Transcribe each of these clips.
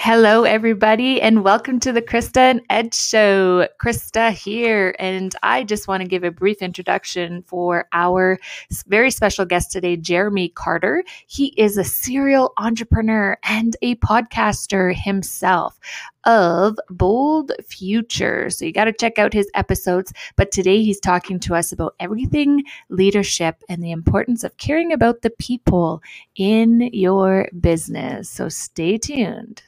Hello, everybody, and welcome to the Krista and Ed Show. Krista here, and I just want to give a brief introduction for our very special guest today, Jeremy Carter. He is a serial entrepreneur and a podcaster himself of Bold Future. So you got to check out his episodes. But today he's talking to us about everything leadership and the importance of caring about the people in your business. So stay tuned.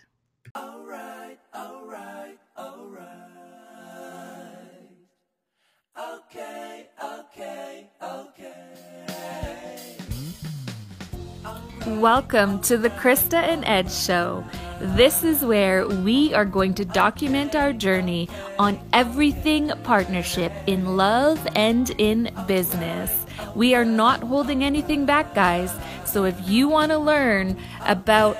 Welcome to the Krista and Ed Show. This is where we are going to document our journey on everything partnership in love and in business. We are not holding anything back, guys. So if you want to learn about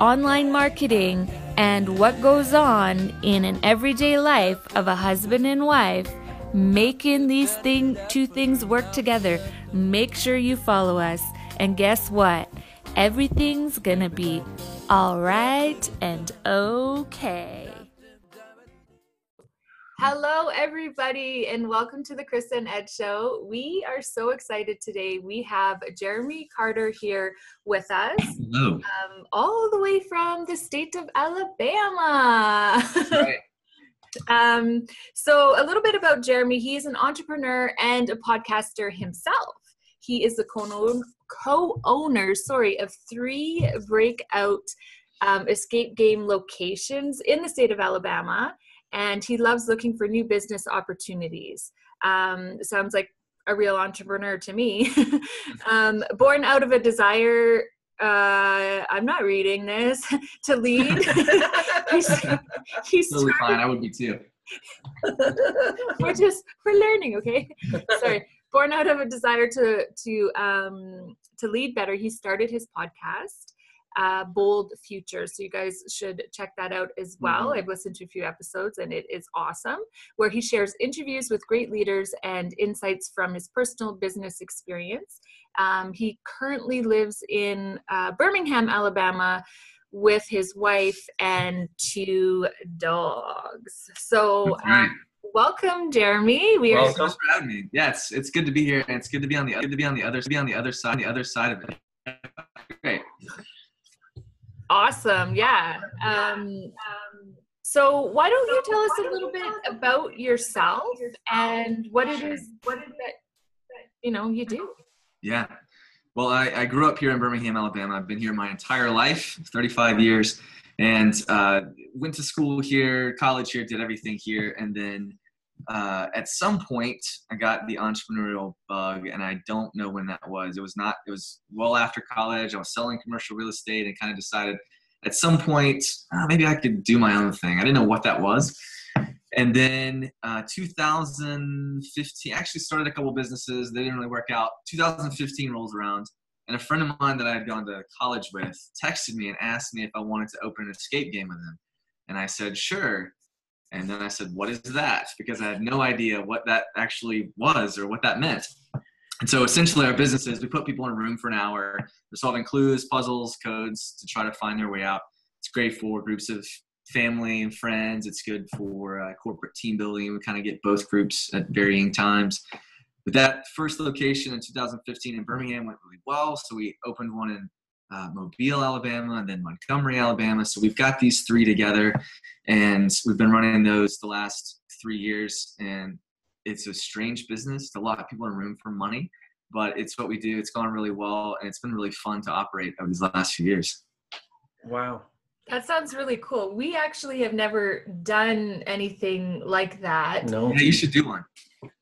online marketing and what goes on in an everyday life of a husband and wife, making these thing, two things work together, make sure you follow us. And guess what? everything's gonna be all right and okay. Hello, everybody, and welcome to the Krista and Ed Show. We are so excited today. We have Jeremy Carter here with us, Hello. Um, all the way from the state of Alabama. Right. um, so, a little bit about Jeremy. He's an entrepreneur and a podcaster himself. He is the co owner, sorry, of three breakout um, escape game locations in the state of Alabama, and he loves looking for new business opportunities. Um, sounds like a real entrepreneur to me. um, born out of a desire uh, I'm not reading this to lead. he's, he's totally fine. I would be too. we're just we're learning, okay? Sorry born out of a desire to to um, to lead better, he started his podcast, uh, Bold Future. So you guys should check that out as well. Mm-hmm. I've listened to a few episodes and it is awesome, where he shares interviews with great leaders and insights from his personal business experience. Um, he currently lives in uh, Birmingham, Alabama with his wife and two dogs. So, um, welcome, Jeremy. We are so for having me. Yeah, it's it's good to be here, and it's good to be on the good to be on the other be on the other side, the other side of it. Awesome. Yeah. Um, so why don't you tell us a little bit about yourself and what it is what it that you know you do? Yeah. Well, I, I grew up here in Birmingham, Alabama. I've been here my entire life, 35 years, and uh, went to school here, college here, did everything here, and then uh, at some point I got the entrepreneurial bug, and I don't know when that was. It was not. It was well after college. I was selling commercial real estate, and kind of decided at some point oh, maybe I could do my own thing. I didn't know what that was. And then uh, 2015, actually started a couple businesses. They didn't really work out. 2015 rolls around, and a friend of mine that I had gone to college with texted me and asked me if I wanted to open an escape game with him. And I said, sure. And then I said, What is that? Because I had no idea what that actually was or what that meant. And so essentially, our business is we put people in a room for an hour. They're solving clues, puzzles, codes to try to find their way out. It's great for groups of family and friends. It's good for uh, corporate team building. We kind of get both groups at varying times. But that first location in 2015 in Birmingham went really well. So we opened one in uh, Mobile, Alabama, and then Montgomery, Alabama. So we've got these three together, and we've been running those the last three years. And it's a strange business. a lot of people in room for money, but it's what we do. It's gone really well, and it's been really fun to operate over these last few years. Wow. That sounds really cool. We actually have never done anything like that. No. Yeah, you should do one.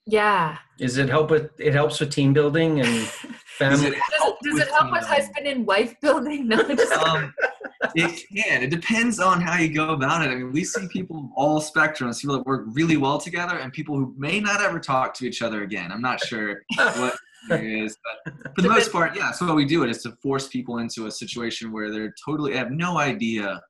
Yeah. Is it help with it helps with team building and family? does it help, does, does it help with husband and wife building? No, just um, it can. It depends on how you go about it. I mean, we see people of all spectrums, people that work really well together, and people who may not ever talk to each other again. I'm not sure what it is, but for the most part, yeah. So what we do it is to force people into a situation where they're totally have no idea.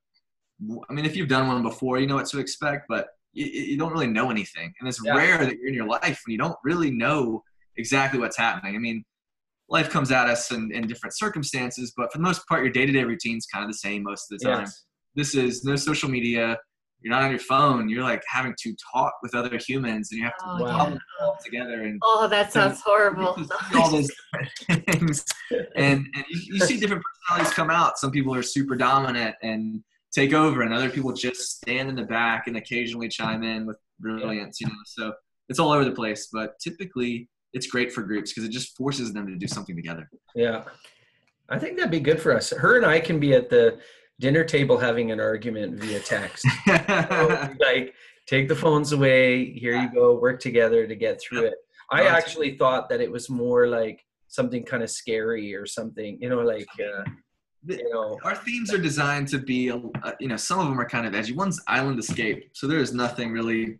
I mean, if you've done one before, you know what to expect, but you, you don't really know anything. And it's yeah. rare that you're in your life when you don't really know exactly what's happening. I mean, life comes at us in, in different circumstances, but for the most part, your day to day routine is kind of the same most of the time. Yes. this is no social media. You're not on your phone. You're like having to talk with other humans, and you have to Oh, Wow. wow. it all together. And Oh, that sounds horrible. you all those things, and, and you, you see different personalities come out. Some people are super dominant and take over, and other people just stand in the back and occasionally chime in with brilliance. You know, so it's all over the place. But typically, it's great for groups because it just forces them to do something together. Yeah. I think that'd be good for us. Her and I can be at the dinner table having an argument via text. So, like, take the phones away. Here you go. Work together to get through it. I actually thought that it was more like something kind of scary or something, you know, like, uh, you know, Our themes are designed to be, uh, you know, some of them are kind of edgy. One's island escape, so there is nothing really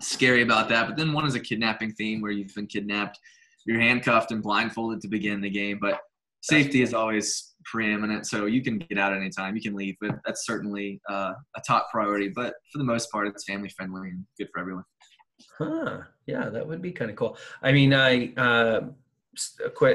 scary about that. But then one is a kidnapping theme where you've been kidnapped, you're handcuffed and blindfolded to begin the game. But safety is always preeminent, so you can get out anytime, you can leave. But that's certainly uh, a top priority. But for the most part, it's family friendly and good for everyone. Huh. Yeah, that would be kind of cool. I mean, I uh,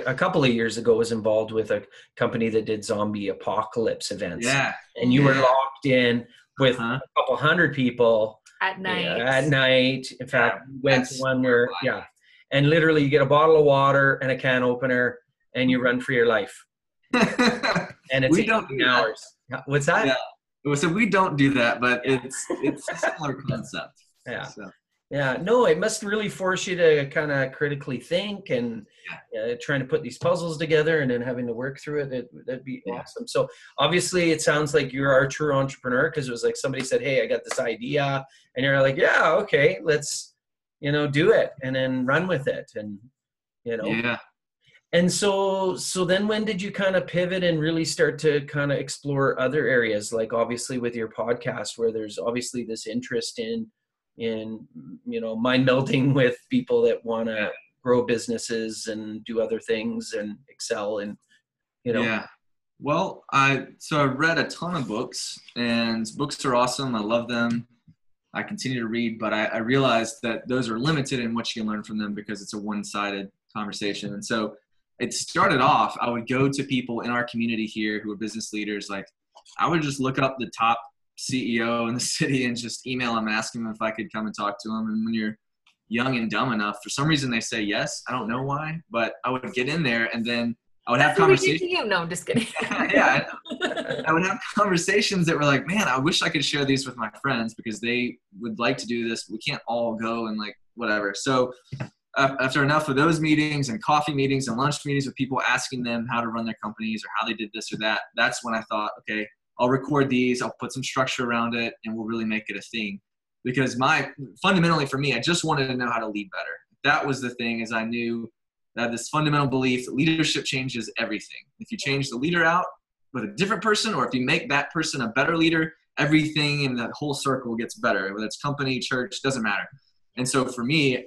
a couple of years ago was involved with a company that did zombie apocalypse events, Yeah. and you were locked in with Huh? a couple hundred people At night. yeah, at night. In fact, we went to one where yeah, and literally you get a bottle of water and a can opener, and you run for your life, and it's We don't do hours. Yeah, What's that? Yeah. so we don't do that, but it's it's a similar concept. Yeah. So. Yeah, no, it must really force you to kind of critically think and uh, trying to put these puzzles together and then having to work through it. That, that'd be Yeah. awesome. So obviously, it sounds like you're our true entrepreneur because it was like somebody said, "Hey, I got this idea," and you're like, "Yeah, okay, let's you know do it and then run with it." And you know, Yeah. and so so then when did you kind of pivot and really start to kind of explore other areas like obviously with your podcast where there's obviously this interest in in you know mind melding with people that want to grow businesses and do other things and excel and you know Yeah. Well, I so I read a ton of books, and books are awesome. I love them. I continue to read, but I, I realized that those are limited in what you can learn from them because it's a one-sided conversation. And so it started off. I would go to people in our community here who are business leaders. Like I would just look up the top CEO in the city and just email them, ask them if I could come and talk to them. And when you're young and dumb enough, for some reason they say yes. I don't know why, but I would get in there and then I would have conversations. you. No, I'm just kidding. yeah, I would have conversations that were like, man, I wish I could share these with my friends because they would like to do this. We can't all go and like whatever. So after enough of those meetings and coffee meetings and lunch meetings with people asking them how to run their companies or how they did this or that, that's when I thought, okay, I'll record these, I'll put some structure around it, and we'll really make it a thing. Because my fundamentally for me, I just wanted to know how to lead better. That was the thing, is I knew that this fundamental belief that leadership changes everything. If you change the leader out with a different person, or if you make that person a better leader, everything in that whole circle gets better. Whether it's company, church, doesn't matter. And so for me,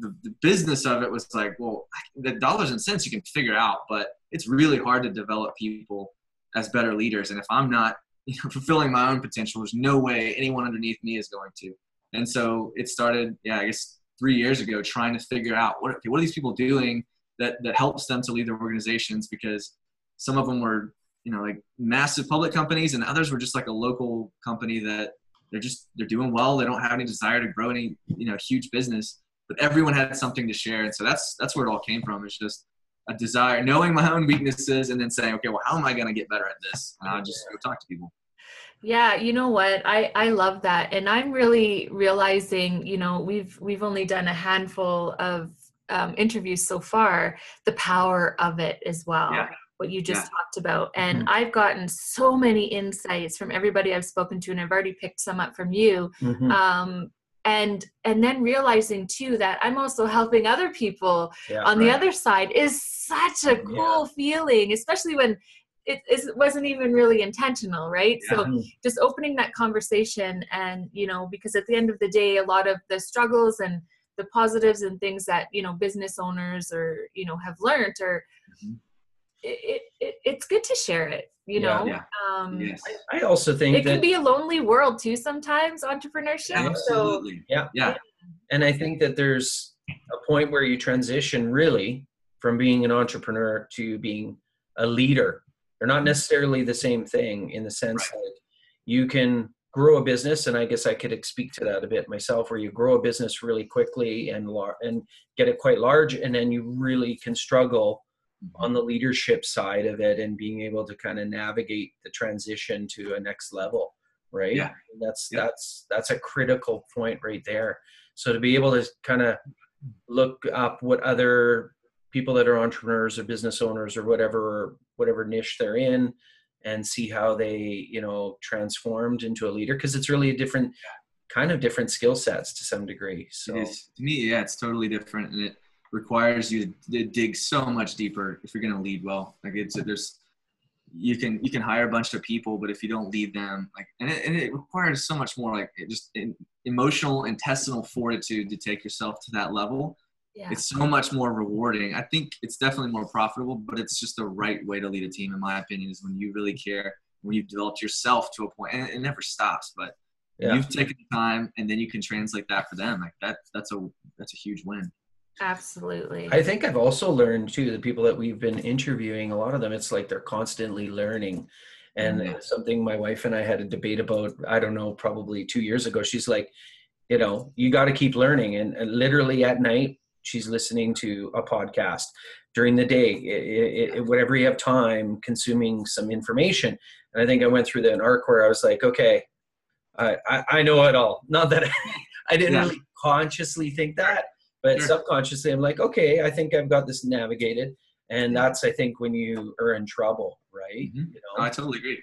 the, the business of it was like, well, the dollars and cents you can figure out, but it's really hard to develop people as better leaders. And if I'm not you know, fulfilling my own potential, there's no way anyone underneath me is going to. And so it started, yeah, I guess three years ago, trying to figure out what, okay, what are these people doing that, that helps them to lead their organizations because some of them were, you know, like massive public companies and others were just like a local company that they're just, they're doing well. They don't have any desire to grow any, you know, huge business, but everyone had something to share. And so that's, that's where it all came from. It's just a desire, knowing my own weaknesses and then saying, okay, well, how am I going to get better at this? And I'll just go talk to people. Yeah, you know what? I I love that. And I'm really realizing, you know, we've we've only done a handful of um, interviews so far, the power of it as well. Yeah. What you just Yeah. talked about. And Mhm. I've gotten so many insights from everybody I've spoken to, and I've already picked some up from you. Mhm. Um, and and then realizing too that I'm also helping other people yeah, on the other side is such a cool feeling, especially when it, it wasn't even really intentional, right? So Mhm. just opening that conversation and you know because at the end of the day a lot of the struggles and the positives and things that you know business owners or you know have learned are Mhm. It, it, it it's good to share it you know Yeah. um Yes. I also think it that can be a lonely world too sometimes entrepreneurship so Absolutely. Yeah. Yeah. and i think that there's a point where you transition really from being an entrepreneur to being a leader they're not necessarily the same thing in the sense that you can grow a business and i guess i could speak to that a bit myself where you grow a business really quickly and lar- and get it quite large and then you really can struggle Mm-hmm. On mm-hmm. the leadership side of it and being able to kind of navigate the transition to a next level right? Yeah. And that's Yeah. that's that's a critical point right there. So to be able to kind of look up what other people that are entrepreneurs or business owners or whatever whatever niche they're in and see how they you know transformed into a leader because it's really a different kind of different skill sets to some degree so. It is, to me, yeah, it's totally different, and it requires you to dig so much deeper if you're going to lead well. Like it's there's you can you can hire a bunch of people, but if you don't lead them, like and it, and it requires so much more like just in, emotional intestinal fortitude to take yourself to that level. Yeah. It's so much more rewarding. I think it's definitely more profitable, but it's just the right way to lead a team, in my opinion, is when you really care, when you've developed yourself to a point, and it never stops. But Yeah. you've taken the time, and then you can translate that for them. Like that, that's a that's a huge win. Absolutely. I think I've also learned too the people that we've been interviewing, a lot of them, it's like they're constantly learning. And Mhm. something my wife and I had a debate about, I don't know, probably two years ago. She's like, you know, you got to keep learning. And, and literally at night, she's listening to a podcast. During the day, i i whatever you have time, consuming some information. And I think I went through that arc where I was like, okay, I, I, I know it all. Not that I, I didn't Yeah. really consciously think that, but Sure. subconsciously i'm like okay i think i've got this navigated and that's i think when you are in trouble right Mhm. you No, I totally agree.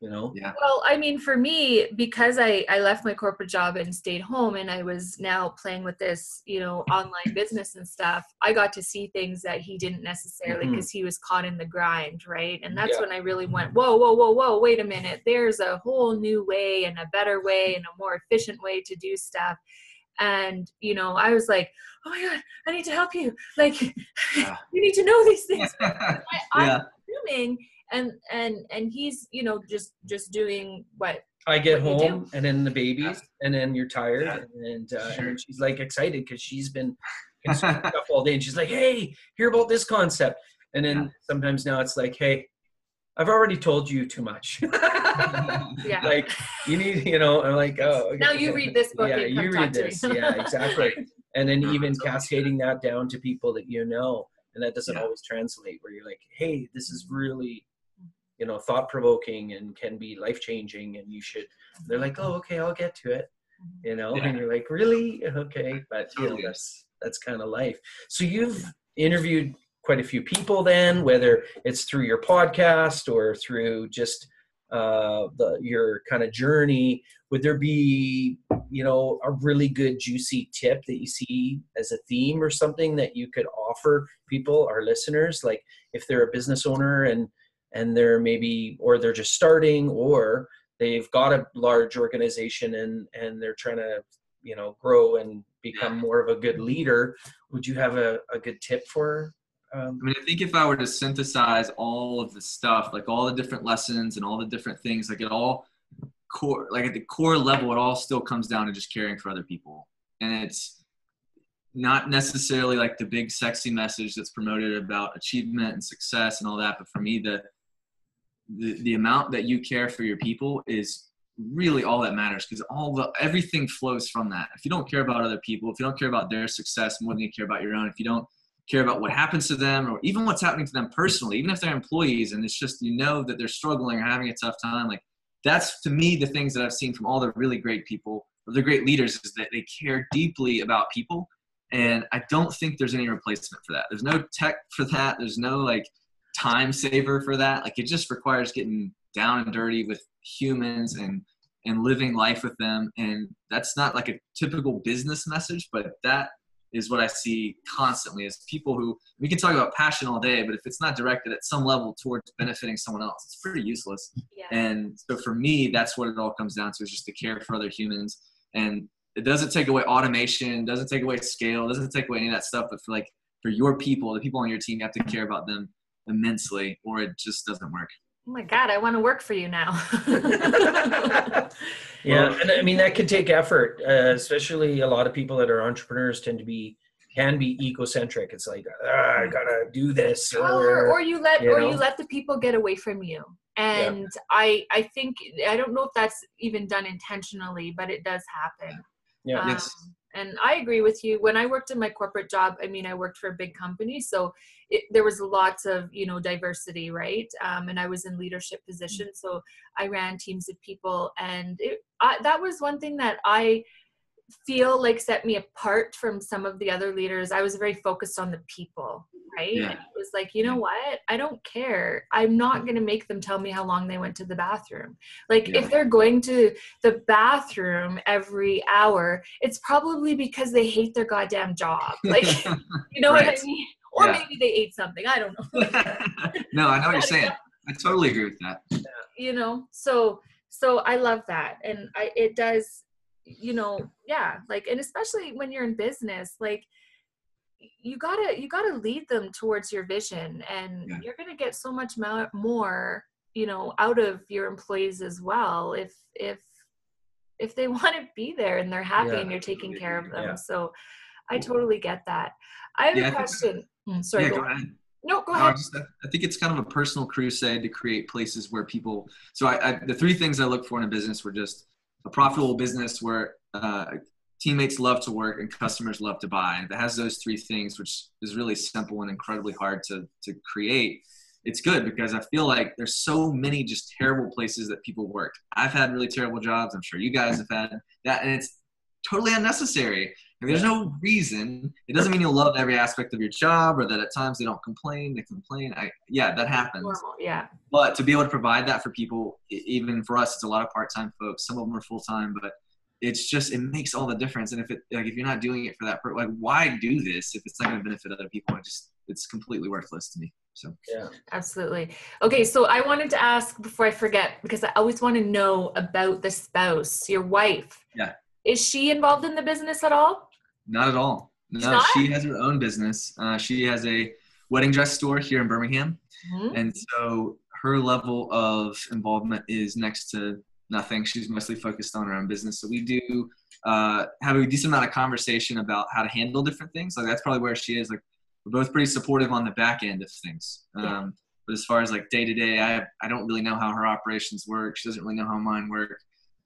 you know Yeah. Well, I mean, for me, because I, I left my corporate job and stayed home and I was now playing with this, you know, online business and stuff, I got to see things that he didn't necessarily because he was caught in the grind, right? And that's Yeah. when I really went, whoa, whoa, whoa, whoa, wait a minute. There's a whole new way and a better way and a more efficient way to do stuff. And, you know, I was like, oh my God, I need to help you. Like, Yeah. you need to know these things. I, I'm yeah. assuming and and and he's you know just just doing what i get What home and then the babies and then you're tired Yeah. and uh, Sure. and she's like excited because she's been consuming stuff all day and she's like hey hear about this concept and then Yeah. sometimes now it's like hey i've already told you too much. Yeah. Like you need you know i'm like oh okay. now you read this book yeah you read this. Yeah exactly. And then even cascading that down to people that you know and that doesn't Yeah. always translate where you're like hey this is really you know thought provoking and can be life changing and you should they're like oh okay i'll get to it mm-hmm. you know? Yeah. and you're like really? Okay but you know that's that's kind of life. So you've interviewed quite a few people then whether it's through your podcast or through just uh the your kind of journey. Would there be you know a really good juicy tip that you see as a theme or something that you could offer people our listeners? Like if they're a business owner and and they're maybe or they're just starting or they've got a large organization and and they're trying to you know grow and become more of a good leader would you have a, a good tip for um, I mean, I think if I were to synthesize all of the stuff, like all the different lessons and all the different things, like it all core, like at the core level, it all still comes down to just caring for other people. And it's not necessarily like the big sexy message that's promoted about achievement and success and all that. But for me, the, the, the amount that you care for your people is really all that matters because all the everything flows from that. If you don't care about other people, if you don't care about their success more than you care about your own, if you don't care about what happens to them or even what's happening to them personally, even if they're employees and it's just you know that they're struggling or having a tough time, like that's to me the things that I've seen from all the really great people or the great leaders is that they care deeply about people. And I don't think there's any replacement for that. There's no tech for that. There's no like time saver for that. Like it just requires getting down and dirty with humans and and living life with them. And that's not like a typical business message, but that is what I see constantly is people who we can talk about passion all day, but if it's not directed at some level towards benefiting someone else, it's pretty useless. yeah And so for me, that's what it all comes down to is just to care for other humans. And it doesn't take away automation, doesn't take away scale, doesn't take away any of that stuff. But for like for your people, the people on your team, you have to care about them immensely, or it just doesn't work. Oh my god i want to work for you now yeah and i mean that can take effort uh, especially a lot of people that are entrepreneurs tend to be can be egocentric it's like ah, i gotta do this or, or you let you or know? you let the people get away from you and I I think I don't know if that's even done intentionally, but it does happen. Yeah. Um, Yes. And I agree with you. When I worked in my corporate job, I mean, I worked for a big company, so it, there was lots of you know diversity, right? Um, and I was in leadership positions, so I ran teams of people, and it, I, that was one thing that I feel like set me apart from some of the other leaders. I was very focused on the people, right? Yeah. And it was like, you know what? I don't care. I'm not going to make them tell me how long they went to the bathroom. Like, Yeah. if they're going to the bathroom every hour, it's probably because they hate their goddamn job. Like, you know what I mean? Or Yeah. maybe they ate something. I don't know. no, I know what you're saying. I totally agree with that. you know so so i love that and i it does you know yeah like and especially when you're in business like you gotta you gotta lead them towards your vision and Yeah. you're gonna get so much more you know out of your employees as well if if if they want to be there and they're happy Yeah. and you're taking care of them Yeah. so i totally get that i have a question Mm, sorry go no go No, ahead just I think it's kind of a personal crusade to create places where people. So I, I the three things I look for in a business were just a profitable business where uh, teammates love to work and customers love to buy. And if it has those three things, which is really simple and incredibly hard to to create, it's good because I feel like there's so many just terrible places that people work. I've had really terrible jobs. I'm sure you guys have had that, and it's totally unnecessary. If there's no reason, it doesn't mean you'll love every aspect of your job or that at times they don't complain. They complain. I, yeah, that happens. normal yeah But to be able to provide that for people, even for us, it's a lot of part-time folks. Some of them are full-time, but it's just it makes all the difference. And if it like if you're not doing it for that, per- like why do this if it's not going to benefit other people? It just it's completely worthless to me. So Yeah. Absolutely. Okay, so I wanted to ask before I forget because I always want to know about the spouse, your wife. Yeah. Is she involved in the business at all? not at all. No, not? she has her own business. Uh, she has a wedding dress store here in Birmingham. Mhm. And so her level of involvement is next to nothing. She's mostly focused on her own business. So we do uh, have a decent amount of conversation about how to handle different things. Like that's probably where she is. Like we're both pretty supportive on the back end of things. Um, Yeah. But as far as like day to day, I I don't really know how her operations work. She doesn't really know how mine work.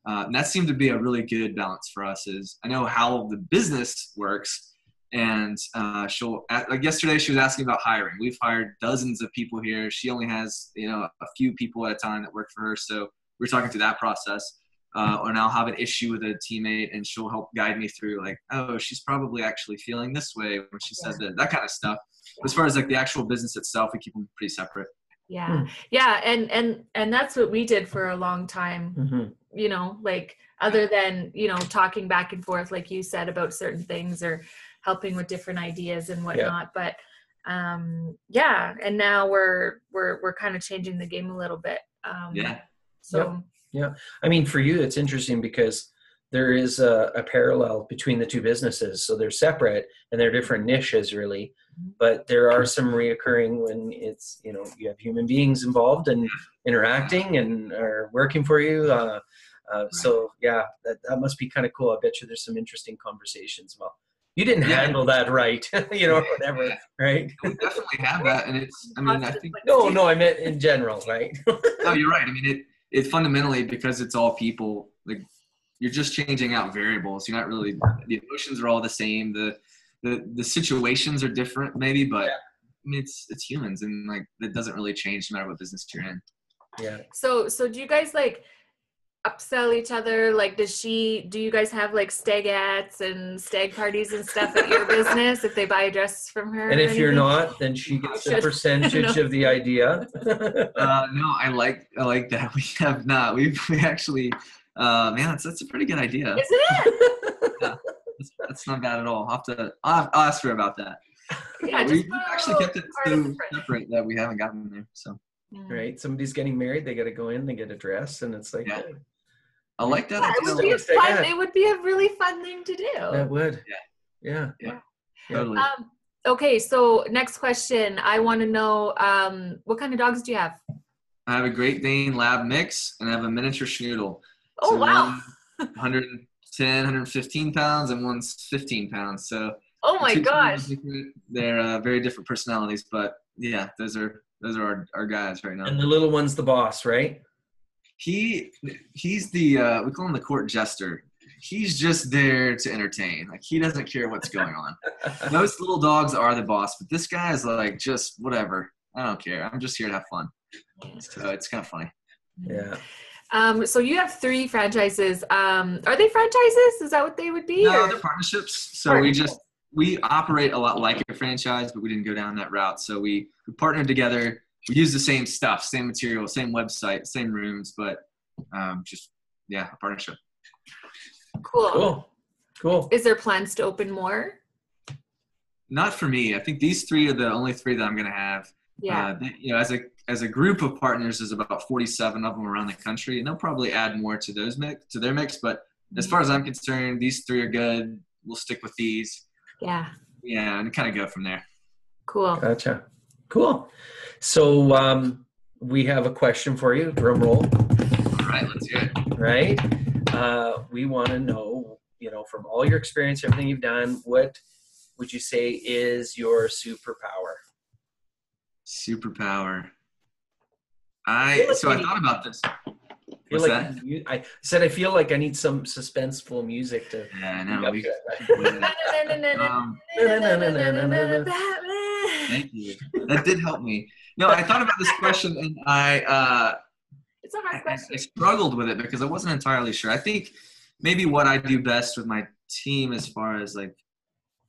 Uh, and that seemed to be a really good balance for us. Is I know how the business works, and uh, she'll like yesterday she was asking about hiring. We've hired dozens of people here. She only has you know a few people at a time that work for her. So we're talking through that process. Uh, and I'll have an issue with a teammate, and she'll help guide me through like, oh, she's probably actually feeling this way when she said that, that kind of stuff. As far as like the actual business itself, we keep them pretty separate. Yeah. Hmm. Yeah, and and and that's what we did for a long time, Mhm. you know, like other than, you know, talking back and forth like you said about certain things or helping with different ideas and whatnot, but um yeah, and now we're we're we're kind of changing the game a little bit. Um Yeah. So yeah. I mean, for you, it's interesting because there is a, a parallel between the two businesses. So they're separate and they're different niches, really. But there are some reoccurring when it's you know you have human beings involved and interacting and are working for you. Uh, uh, So yeah, that, that must be kind of cool. I bet you there's some interesting conversations. Well, you didn't Yeah. handle that right, you know, or whatever, right? we definitely have that, and it's. I mean, I think. No, no, I meant in general, right? No, you're right. I mean, it it fundamentally because it's all people. Like you're just changing out variables. You're not really. The emotions are all the same. The the the situations are different, maybe, but. Yeah. I mean, it's it's humans, and like that doesn't really change no matter what business you're in. yeah. So so do you guys like upsell each other? Like does she do you guys have like stagettes and stag parties and stuff at your business if they buy a dress from her? And or if you're not, then she gets a percentage of the idea. Uh, no, I like I like that. We have not. We've we actually. Uh, man, that's that's a pretty good idea. Isn't it? That's, that's not bad at all. I'll have to. I'll, have- I'll ask her about that. Yeah, we put actually kept it so the separate that we haven't gotten there. So Mm. right? Somebody's getting married, they got to go in, they get a dress, and it's like Yeah. hey, I like that Yeah, it would be a fun. It would be a really fun thing to do. that would. Yeah. Yeah. Totally. Um, okay, so next question. I want to know um, what kind of dogs do you have? I have a Great Dane Lab mix, and I have a miniature Schnoodle. Oh So wow! one 110, 115 pounds, and one's 15 pounds. So Oh my gosh! They're uh, very different personalities, but yeah, those are those are our, our guys right now. And the little one's the boss, right? He he's the uh, we call him the court jester. He's just there to entertain. Like he doesn't care what's going on. Most little dogs are the boss, but this guy is like just whatever. I don't care. I'm just here to have fun. So it's kind of funny. Yeah. Um, so you have three franchises. Um, are they franchises? Is that what they would be? No, or- they're partnerships. So we just we operate a lot like a franchise, but we didn't go down that route. So we, we partnered together. We use the same stuff, same material, same website, same rooms, but um, just yeah, a partnership. cool. Cool. Cool. Is there plans to open more? Not for me. I think these three are the only three that I'm going to have. Yeah. Uh, they- you know, as a as a group of partners, there's about 47 of them around the country, and they'll probably add more to those mix to their mix. But as far as I'm concerned, these three are good. We'll stick with these. yeah. Yeah, and kind of go from there. Cool. Gotcha. Cool. So um, we have a question for you. Drum roll. All right, let's hear it. right? Uh, we want to know, you know, from all your experience, everything you've done, what would you say is your superpower? Superpower. I so I thought about this. I feel What's like you, I said I feel like I need some suspenseful music to. Yeah, I lead know. Thank you. That did help me. No, I thought about this question and I uh, It's a I, hard question. I struggled with it because I wasn't entirely sure. I think maybe what I do best with my team, as far as like,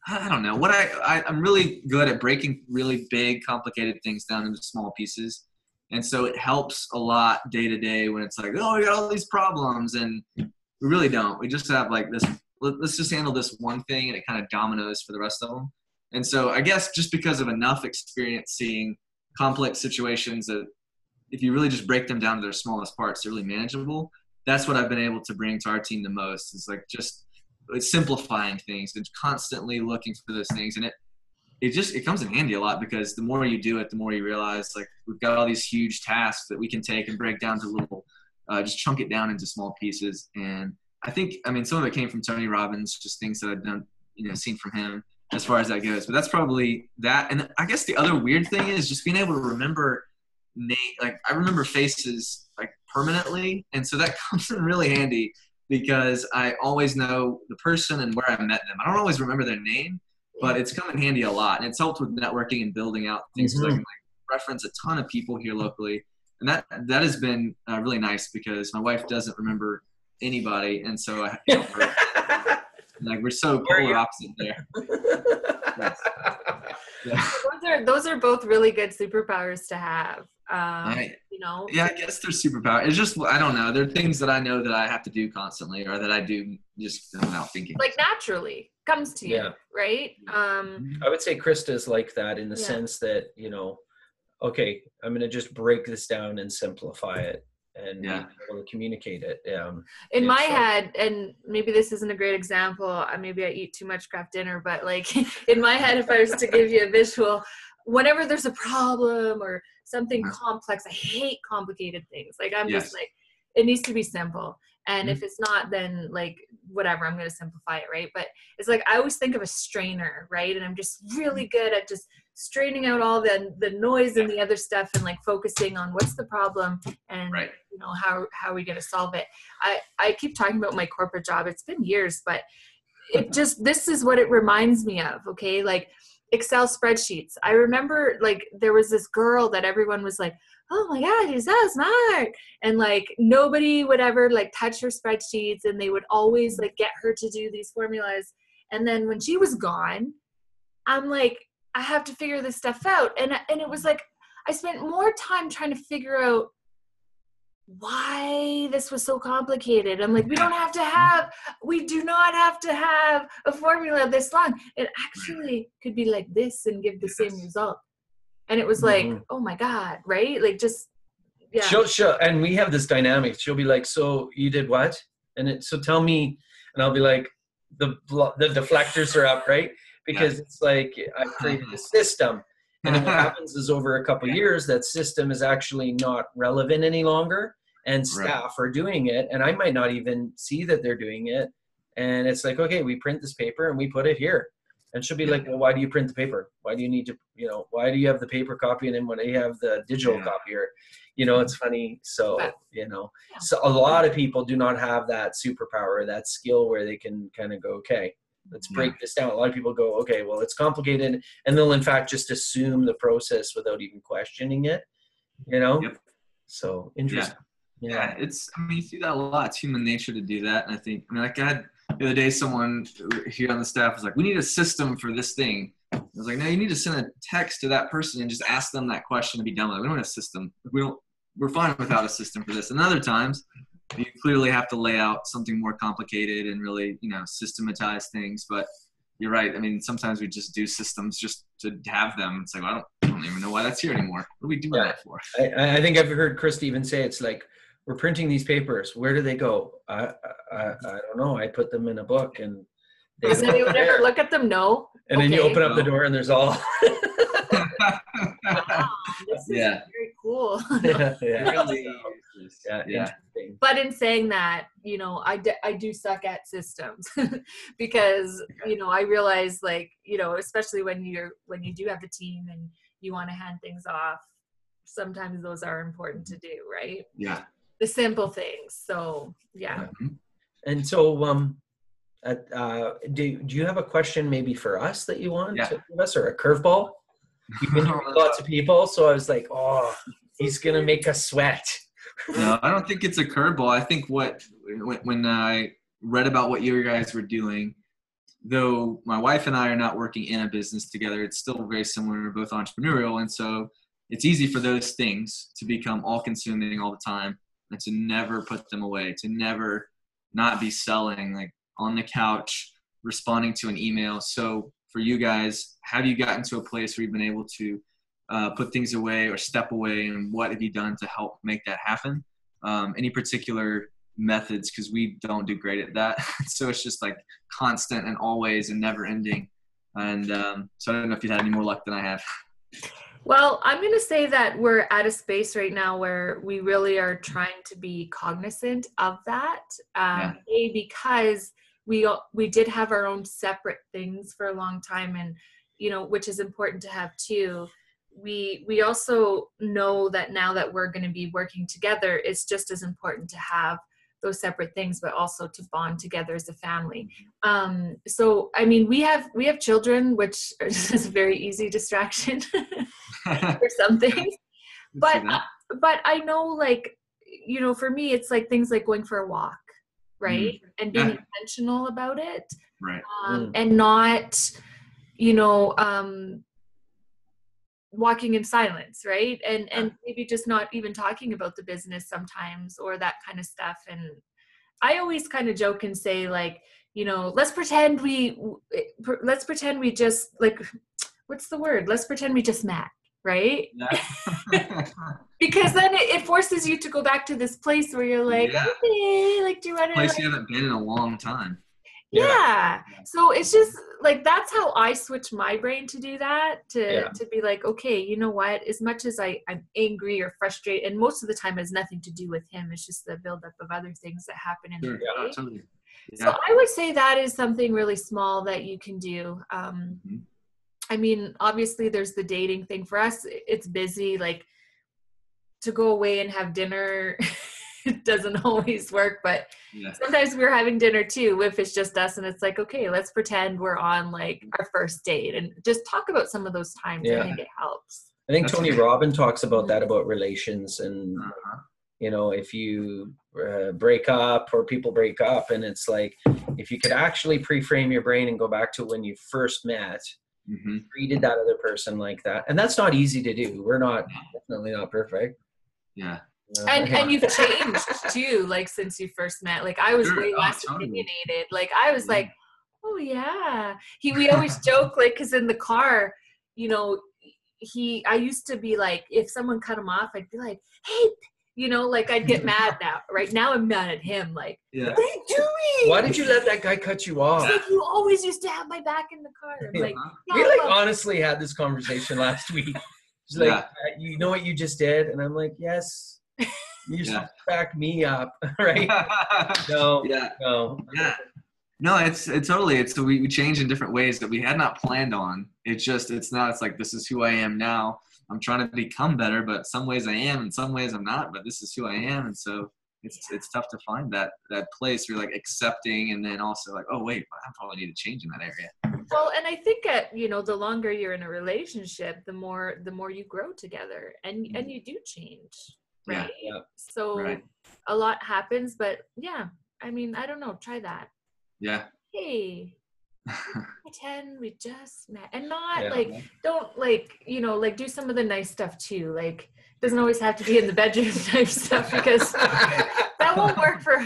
I don't know, what I, I I'm really good at breaking really big, complicated things down into small pieces, and so it helps a lot day to day when it's like, oh, we got all these problems, and we really don't. We just have like this. Let's just handle this one thing, and it kind of dominoes for the rest of them. And so I guess just because of enough experience seeing complex situations that if you really just break them down to their smallest parts, they're really manageable. That's what I've been able to bring to our team the most. Is like just simplifying things and constantly looking for those things, and it it just it comes in handy a lot because the more you do it, the more you realize like we've got all these huge tasks that we can take and break down to little, uh, just chunk it down into small pieces. And I think I mean some of it came from Tony Robbins, just things that I've done, you know, seen from him as far as that goes. But that's probably that. And I guess the other weird thing is just being able to remember name like I remember faces like permanently, and so that comes in really handy because I always know the person and where I met them. I don't always remember their name, but it's come in handy a lot, and it's helped with networking and building out things. 'cause I can like reference a ton of people here locally, and that that has been uh, really nice because my wife doesn't remember anybody, and so I you know, like we're so polar you? opposite there. Yeah. Those are those are both really good superpowers to have. Um, I- you know. Yeah, I guess they're superpower. It's just I don't know. They're things that I know that I have to do constantly, or that I do just without thinking. Like naturally comes to you, Yeah. right? Um, I would say Krista's like that in the Yeah. sense that, you know, okay, I'm going to just break this down and simplify it and Yeah. be able to communicate it. Um, in Yeah, my so- head and maybe this isn't a great example uh, maybe i eat too much Kraft Dinner but like in my head if i was to give you a visual whenever there's a problem or something Mhm. complex i hate complicated things like i'm Yes. just like it needs to be simple and Mm-hmm. if it's not then like whatever i'm going to simplify it right but it's like i always think of a strainer right and i'm just really good at just straining out all the the noise and the other stuff and like focusing on what's the problem and Right. you know how how are we going to solve it. I i keep talking about my corporate job. It's been years but it just this is what it reminds me of okay? Like excel spreadsheets. I remember like there was this girl that everyone was like oh my god she's so smart. And like nobody would ever like touch her spreadsheets and they would always like get her to do these formulas. And then when she was gone i'm like i have to figure this stuff out and and it was like i spent more time trying to figure out why this was so complicated. I'm like, we don't have to have, we do not have to have a formula this long. It actually could be like this and give the same result. And it was like, Mhm. oh my God, right? Like just, yeah. She'll, she'll, and we have this dynamic. She'll be like, "So you did what?" And it, so tell me, and I'll be like, "The the deflectors are up, right?" Because it's like I created uh-huh. a system, and what happens is over a couple years, that system is actually not relevant any longer, and Right. staff are doing it, and I might not even see that they're doing it. And it's like, okay, we print this paper and we put it here, And she'll be like, well, why do you print the paper? Why do you need to, you know, why do you have the paper copy and then when you have the digital Yeah. copier? You know, it's funny. So, you know, so a lot of people do not have that superpower, that skill where they can kind of go, okay, let's break this down. A lot of people go, okay, well, it's complicated. And they'll, in fact, just assume the process without even questioning it, you know? Yep. So interesting. Yeah, it's. I mean, you see that a lot. It's human nature to do that, and I think. I mean, like I had the other day, someone here on the staff was like, "We need a system for this thing." I was like, "No, you need to send a text to that person and just ask them that question and be done with it. We don't have a system. We don't. We're fine without a system for this." And other times, you clearly have to lay out something more complicated and really, you know, systematize things. But you're right. I mean, sometimes we just do systems just to have them. It's like, well, I don't, I don't even know why that's here anymore. What are we doing Yeah. that for? I, I think I've heard Chris even say it's like we're printing these papers. Where do they go? I I, I don't know. I put them in a book and they Does anyone ever look at them? No. and then you open up the door and there's all Wow, this is Yeah. very cool. yeah, yeah, Really is. Yeah, yeah. but in saying that you know I, d- I do suck at systems because you know i realize like you know especially when you're when you do have a team and you want to hand things off sometimes those are important to do right Yeah. the simple things so yeah And so, um, uh, uh, do do you have a question maybe for us that you want Yeah. to give us, or a curveball? You've been with lots of people, so I was like, oh, he's gonna make us sweat. No, I don't think it's a curveball. I think what when, when I read about what you guys were doing, though my wife and I are not working in a business together, it's still very similar. We're both entrepreneurial, and so it's easy for those things to become all-consuming all the time, and to never put them away, to never not be selling like on the couch, responding to an email. So for you guys, have you gotten to a place where you've been able to uh, put things away or step away and what have you done to help make that happen? Um, any particular methods? Because we don't do great at that. So it's just like constant and always and never ending. And um, so i don't know if you've had any more luck than i have. Well i'm going to say that we're at a space right now where we really are trying to be cognizant of that um, a because we we did have our own separate things for a long time and you know which is important to have too we we also know that now that we're going to be working together it's just as important to have those separate things but also to bond together as a family. Um so i mean we have we have children which is a very easy distraction for some things. but but i know like you know for me it's like things like going for a walk right? And being Yeah. intentional about it right. um, Mm. and not you know um walking in silence right? And and maybe just not even talking about the business sometimes or that kind of stuff. And i always kind of joke and say like you know let's pretend we eh, let's pretend we just like what's the word? Let's pretend we just met right? Yeah. because then it, it forces you to go back to this place where you're like Yeah. okay like do you want to place you haven't been in a long time yeah. so it's just like that's how i switch my brain to do that to Yeah. to be like okay you know what as much as i i'm angry or frustrated and most of the time it has nothing to do with him it's just the buildup of other things that happen in Sure. the Yeah, day totally. so i would say that is something really small that you can do um Mhm. i mean obviously there's the dating thing for us it's busy like to go away and have dinner it doesn't always work but yeah. sometimes we're having dinner too if it's just us and it's like okay let's pretend we're on like our first date and just talk about some of those times Yeah. i think it helps I think That's Tony great. Robbins talks about that about relations and Uh-huh. you know if you uh, break up or people break up and it's like if you could actually pre-frame your brain and go back to when you first met hmm treated that other person like that and that's not easy to do we're not definitely not perfect yeah and and you've changed too like since you first met like i was Sure. way Oh, less totally. opinionated like i was Yeah. like oh yeah he we always joke like because in the car you know he i used to be like if someone cut him off i'd be like hey you know like i'd get mad now right now i'm mad at him like yeah what are you doing why did you let that guy cut you off It's like you always used to have my back in the car i'm like Uh-huh. yeah, we like well, honestly had this conversation last week She's like Yeah. uh, you know what you just did and i'm like yes you just Yeah. back me up right no yeah no yeah No, it's it's totally it's we, we change in different ways that we had not planned on. It's just it's not it's like this is who I am now. I'm trying to become better, but some ways I am and some ways I'm not, but this is who I am. And so it's it's tough to find that that place where you're like accepting and then also like, oh wait, I probably need to change in that area. Well, and I think at you know, the longer you're in a relationship, the more the more you grow together and and mm-hmm. you do change. Right. Yeah. Yeah. So Right. a lot happens, but yeah, I mean, I don't know, try that. Yeah. Hey, pretend we just met and not Yeah. like don't like you know like do some of the nice stuff too like doesn't always have to be in the bedroom type stuff because that won't work for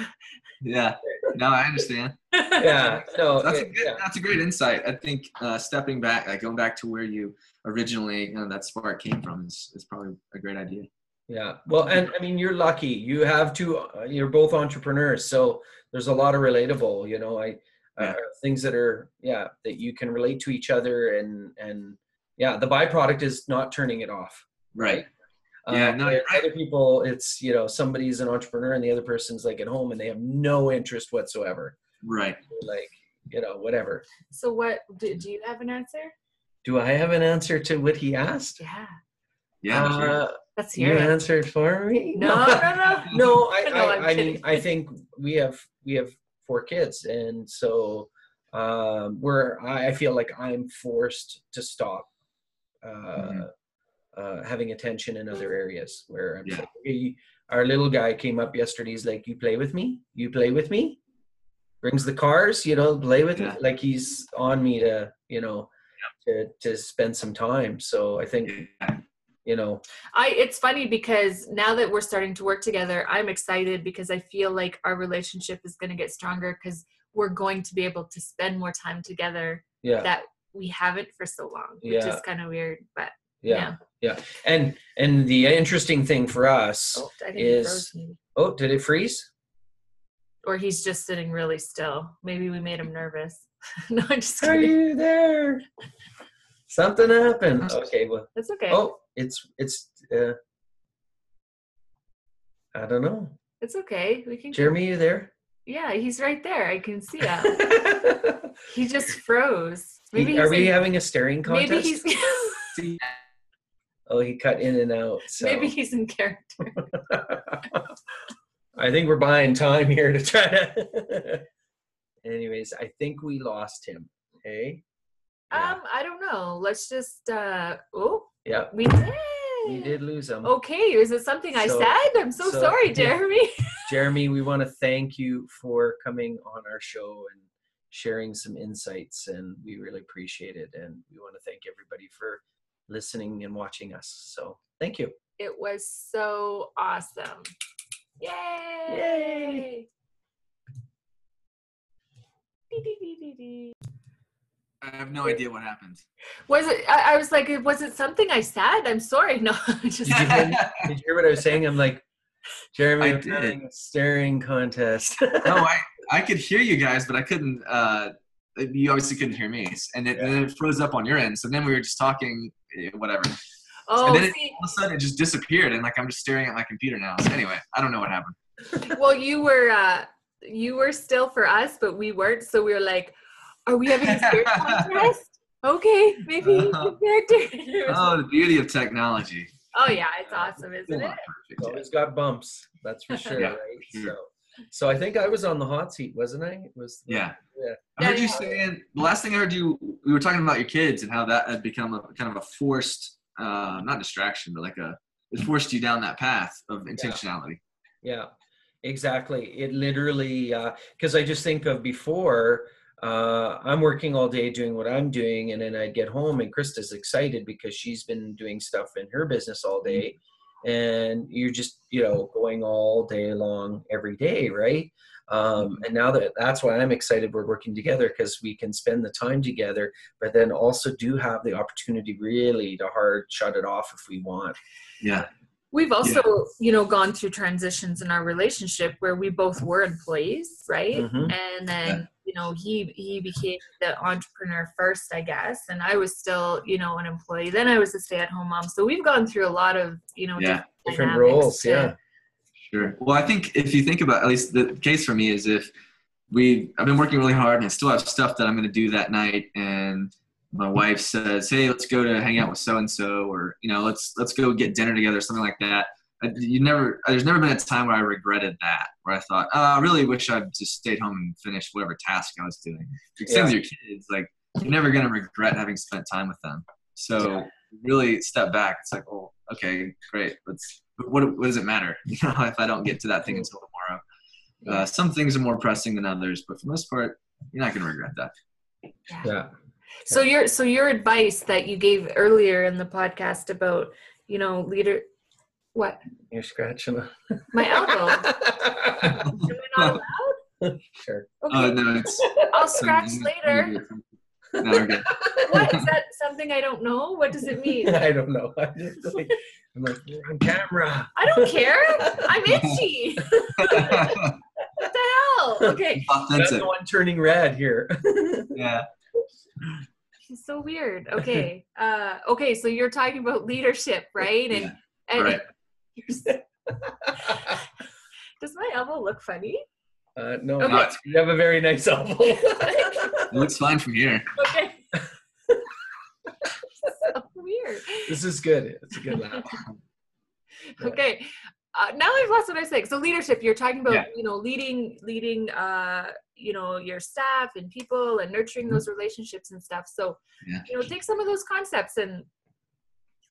yeah. No, I understand. yeah. so That's a good, yeah. that's a great insight. I think uh, stepping back, like going back to where you originally you know, that spark came from is, is probably a great idea. Yeah. Well, and I mean, you're lucky. You have two. Uh, you're both entrepreneurs, so there's a lot of relatable. You know, I uh, Yeah. things that are yeah that you can relate to each other, and and yeah, the byproduct is not turning it off. Right. Yeah, Uh, no, where right. Other people, it's you know somebody's an entrepreneur and the other person's like at home and they have no interest whatsoever. Right. Like you know whatever. so what do, do you have an answer Do I have an answer to what he asked? yeah Yeah. sure. Uh, let's you it answered for me. no no no no I, No, I, I'm I mean i think we have we have four kids and so um we're i I feel like i'm forced to stop uh Mhm. uh having attention in other areas where i'm Yeah. like "Hey," our little guy came up yesterday he's like you play with me you play with me brings the cars you know play with Yeah. me like he's on me to you know to to spend some time so i think Yeah. You know I it's funny because now that we're starting to work together, I'm excited because I feel like our relationship is going to get stronger because we're going to be able to spend more time together yeah that we haven't for so long, which Yeah. is kind of weird. But yeah yeah and and the interesting thing for us oh, Is- he froze maybe. oh did it freeze or he's just sitting really still. Maybe we made him nervous. no, I'm just are you there something happened okay well It's okay. oh it's it's uh i don't know It's okay. We can. jeremy you there Yeah, he's right there. I can see him. he just froze. Maybe are we in- having a staring contest maybe he's See, oh he cut in and out so maybe he's in character. i think we're buying time here to try to anyways i think we lost him hey Yeah. Um, I don't know. Let's just. uh Oh, yeah we did. we did lose them. Okay, is it something I said? I'm so, so- sorry, yeah. Jeremy. Jeremy, we want to thank you for coming on our show and sharing some insights, and we really appreciate it. And we want to thank everybody for listening and watching us. So, thank you. It was so awesome. Yay! Yay. Dee, dee, dee, dee, dee. I have no idea what happened. Was it? I, I was like, was it something I said? I'm sorry. No, I just. Did you hear, did you hear what I was saying? I'm like, Jeremy, I did. a staring contest. no, I, I could hear you guys, but I couldn't. Uh, you obviously couldn't hear me, and it, and then it froze up on your end. So then we were just talking, eh, whatever. Oh, and then it, all of a sudden it just disappeared, and like I'm just staring at my computer now. So anyway, I don't know what happened. well, you were, uh, you were still for us, but we weren't. So we were like, are we having a spirit contest? Okay, maybe character. Oh, the beauty of technology. oh yeah, it's awesome, isn't Still it? not perfect yet. Always got bumps, that's for sure, Yeah, right? for sure. So, so I think I was on the hot seat, wasn't I? It was Yeah. Yeah. I heard you saying the last thing I heard you. We were talking about your kids and how that had become a kind of a forced, uh, not distraction, but like a it forced you down that path of intentionality. Yeah, exactly. It literally, because I just think of before, uh, I'm working all day doing what I'm doing, and then I'd get home, and Krista's excited because she's been doing stuff in her business all day, and you're just, you know, going all day long every day, right? Um, and now that that's why I'm excited we're working together because we can spend the time together, but then also do have the opportunity really to hard shut it off if we want. Yeah. We've also, you know, gone through transitions in our relationship where we both were employees, right? Mhm. And then, you know, he he became the entrepreneur first, I guess, and I was still, you know, an employee. Then I was a stay-at-home mom. So we've gone through a lot of, you know, Yeah. Different dynamics roles, to- yeah. Sure. Well, I think if you think about at least the case for me is if we I've been working really hard and I still have stuff that I'm going to do that night and my wife says, "Hey, let's go to hang out with so and so or you know, let's let's go get dinner together something like that." I, you never there's never been a time where I regretted that where I thought, oh, I really wish I'd just stayed home and finished whatever task I was doing. Because yeah. your kids, like you're never going to regret having spent time with them. So yeah. really step back. It's like, oh, okay, great. Let's. What, what does it matter? You know, if I don't get to that thing until tomorrow. Uh, some things are more pressing than others, but for the most part, you're not going to regret that. Yeah. yeah. So your so your advice that you gave earlier in the podcast about you know leader what you're scratching my elbow. Am I not allowed? Sure. Okay. Uh, no, it's, I'll scratch later. No, okay. what is that? Something I don't know. What does it mean? I don't know. I'm, just like, I'm like, you're on camera. I don't care. I'm itchy. what the hell? Okay. That's the one turning red here. yeah. She's so weird. Okay. Uh, okay. So you're talking about leadership, right? And, yeah. and right. Does my elbow look funny? Uh, no, okay. not. you have a very nice elbow. it looks fine from here. Okay. so weird. This is good. It's a good laugh. Okay. Uh, now I've lost what I was saying. So leadership, you're talking about, yeah. you know, leading, leading, uh, you know, your staff and people and nurturing mm-hmm. those relationships and stuff. So, yeah. you know, take some of those concepts and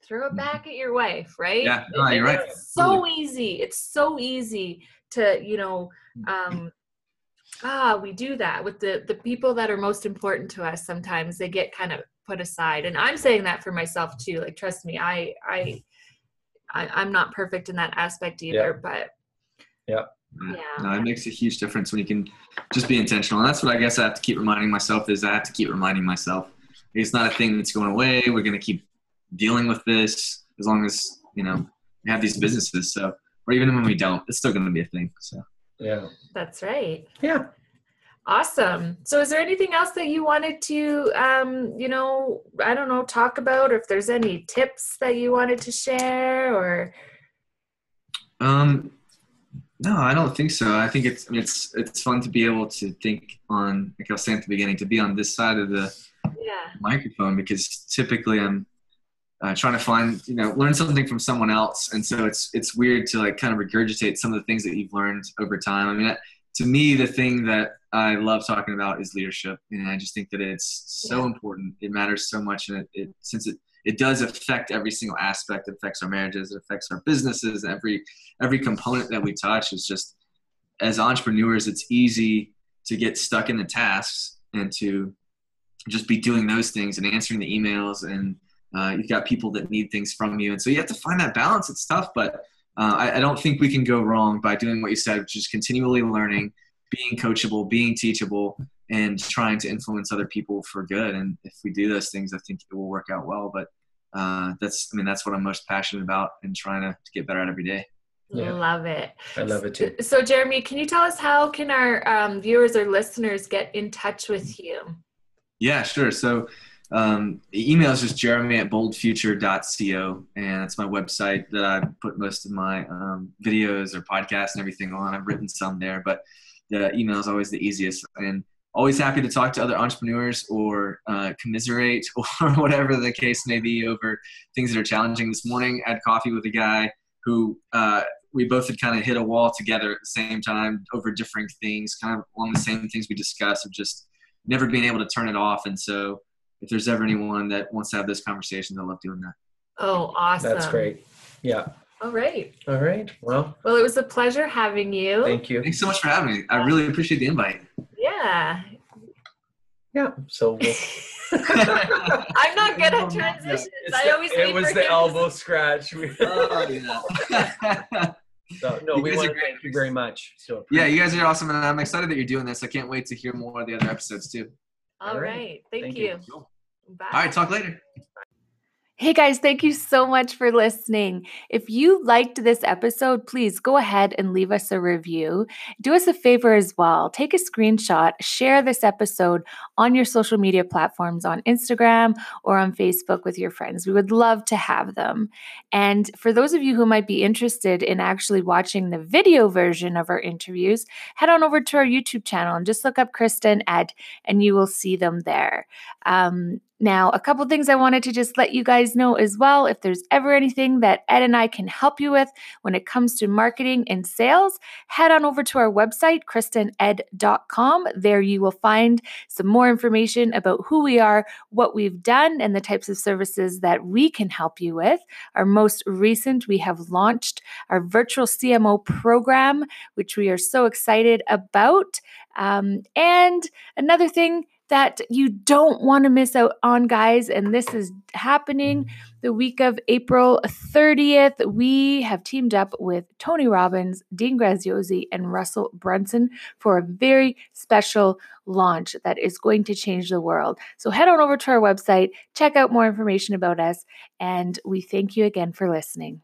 throw it mm-hmm. back at your wife, right? Yeah, no, you're right. It's so easy. It's so easy to, you know, um, ah, we do that with the the people that are most important to us. Sometimes they get kind of put aside, and I'm saying that for myself too. Like, trust me, I I, I am not perfect in that aspect either, yeah. but yeah. Yeah. No, it makes a huge difference when you can just be intentional. And that's what I guess I have to keep reminding myself is I have to keep reminding myself. It's not a thing that's going away. We're going to keep dealing with this as long as you know we have these businesses. So, or even when we don't, it's still going to be a thing. So, yeah, that's right. Yeah. Awesome. So, is there anything else that you wanted to, um, you know, I don't know, talk about, or if there's any tips that you wanted to share, or? Um, no, I don't think so. I think it's it's it's fun to be able to think on, like I was saying at the beginning, to be on this side of the yeah. microphone because typically I'm uh, trying to find you know learn something from someone else. And so it's it's weird to like kind of regurgitate some of the things that you've learned over time. I mean to me the thing that i love talking about is leadership. And i just think that it's so important. It matters so much. And it, it, since it it does affect every single aspect it affects our marriages it affects our businesses every every component that we touch is just as entrepreneurs it's easy to get stuck in the tasks and to just be doing those things and answering the emails and uh, you've got people that need things from you, and so you have to find that balance. It's tough, but uh, I, I, don't think we can go wrong by doing what you said, which is continually learning, being coachable, being teachable, and trying to influence other people for good. And if we do those things, I think it will work out well. But uh, that's, I mean, that's what I'm most passionate about and trying to, to get better at every day. Yeah. Love it. I love it too. So, Jeremy, can you tell us how can our um, viewers or listeners get in touch with you? Yeah, sure. So um, email is just jeremy at boldfuture.co, and it's my website that I put most of my um, videos or podcasts and everything on. I've written some there, but the email is always the easiest. And always happy to talk to other entrepreneurs or uh, commiserate or whatever the case may be over things that are challenging. This morning, I had coffee with a guy who uh, we both had kind of hit a wall together at the same time over different things, kind of along the same things we discussed of just never being able to turn it off. And so if there's ever anyone that wants to have this conversation, I love doing that. Oh, awesome. That's great. Yeah. All right. All right. Well, well, it was a pleasure having you. Thank you. Thanks so much for having me. I really appreciate the invite. Yeah. Yeah. So we'll I'm not good at transitions. I always it was the elbow scratch. oh, yeah. so, no, you we want to thank you very much. So yeah, you guys are awesome, and I'm excited that you're doing this. I can't wait to hear more of the other episodes too. All, All right. right. Thank, Thank, you. you. Bye. All right. Talk later. Hey guys, thank you so much for listening. If you liked this episode, please go ahead and leave us a review. Do us a favor as well. Take a screenshot, share this episode on your social media platforms on Instagram or on Facebook with your friends. We would love to have them. And for those of you who might be interested in actually watching the video version of our interviews, head on over to our YouTube channel and just look up Krista and Ed, and you will see them there. Um, now, a couple things I wanted to just let you guys know as well. If there's ever anything that Ed and I can help you with when it comes to marketing and sales, head on over to our website, kristaanded.com. There you will find some more information about who we are, what we've done, and the types of services that we can help you with. Our most recent, we have launched our virtual CMO program, which we are so excited about. Um, and another thing, that you don't want to miss out on, guys. And this is happening mm. the week of April 30th. We have teamed up with Tony Robbins, Dean Graziosi, and Russell Brunson for a very special launch that is going to change the world. So head on over to our website, check out more information about us, and we thank you again for listening.